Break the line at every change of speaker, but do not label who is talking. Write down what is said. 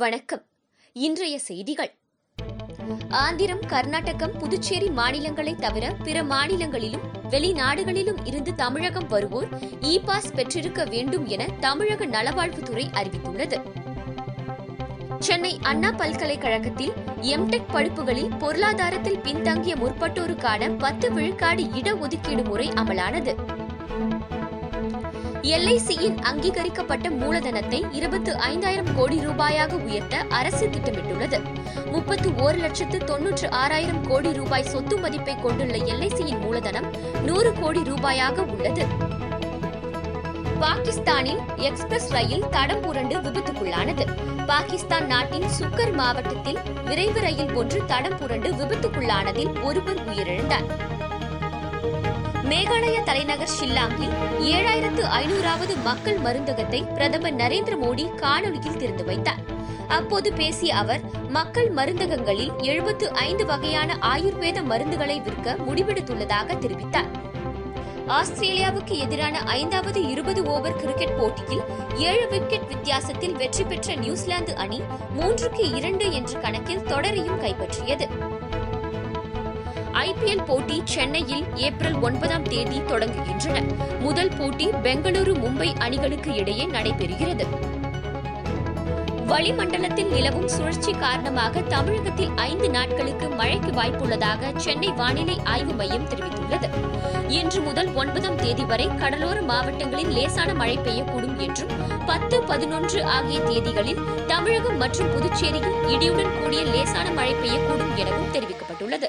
வணக்கம் இன்றைய செய்திகள் ஆந்திரம் கர்நாடகம் புதுச்சேரி மாநிலங்களை தவிர பிற மாநிலங்களிலும் வெளிநாடுகளிலும் இருந்து தமிழகம் வருவோர் இ பாஸ் பெற்றிருக்க வேண்டும் என தமிழக நலவாழ்வுத்துறை அறிவித்துள்ளது சென்னை அண்ணா பல்கலைக்கழகத்தில் எம்டெக் படிப்புகளில் பொருளாதாரத்தில் பின்தங்கிய முற்பட்டோருக்கான பத்து விழுக்காடு இடஒதுக்கீடு முறை அமலானது எல்ஐசியின் அங்கீகரிக்கப்பட்ட மூலதனத்தை இருபத்து ஐந்தாயிரம் கோடி ரூபாயாக உயர்த்த அரசு திட்டமிட்டுள்ளது முப்பத்து ஒரு லட்சத்து தொன்னூற்று ஆறாயிரம் கோடி ரூபாய் சொத்து மதிப்பை கொண்டுள்ள எல்ஐசியின் மூலதனம் நூறு கோடி ரூபாயாக உள்ளது பாகிஸ்தானில் எக்ஸ்பிரஸ் ரயில் தடம் புரண்டு விபத்துக்குள்ளானது பாகிஸ்தான் நாட்டின் சுக்கர் மாவட்டத்தில் விரைவு ரயில் ஒன்று தடம் புரண்டு விபத்துக்குள்ளானதில் ஒருவர் உயிரிழந்தார் மேகாலய தலைநகர் ஷில்லாங்கில் ஏழாயிரத்து ஐநூறாவது மக்கள் மருந்தகத்தை பிரதமர் நரேந்திர மோடி காணொலியில் திறந்து வைத்தார் அப்போது பேசிய அவர் மக்கள் மருந்தகங்களில் எழுபத்து ஐந்து வகையான ஆயுர்வேத மருந்துகளை விற்க முடிவெடுத்துள்ளதாக தெரிவித்தார் ஆஸ்திரேலியாவுக்கு எதிரான ஐந்தாவது இருபது ஓவர் கிரிக்கெட் போட்டியில் ஏழு விக்கெட் வித்தியாசத்தில் வெற்றி பெற்ற நியூசிலாந்து அணி மூன்றுக்கு இரண்டு என்ற கணக்கில் தொடரையும் கைப்பற்றியது ஐபிஎல் போட்டி சென்னையில் ஏப்ரல் ஒன்பதாம் தேதி தொடங்குகின்றன முதல் போட்டி பெங்களூரு மும்பை அணிகளுக்கு இடையே நடைபெறுகிறது வளிமண்டலத்தில் நிலவும் சுழற்சி காரணமாக தமிழகத்தில் ஐந்து நாட்களுக்கு மழைக்கு வாய்ப்புள்ளதாக சென்னை வானிலை ஆய்வு மையம் தெரிவித்துள்ளது இன்று முதல் ஒன்பதாம் தேதி வரை கடலோர மாவட்டங்களில் லேசான மழை பெய்யக்கூடும் என்றும் பத்து பதினொன்று ஆகிய தேதிகளில் தமிழகம் மற்றும் புதுச்சேரியில் இடியுடன் கூடிய லேசான மழை பெய்யக்கூடும் எனவும் தெரிவிக்கப்பட்டுள்ளது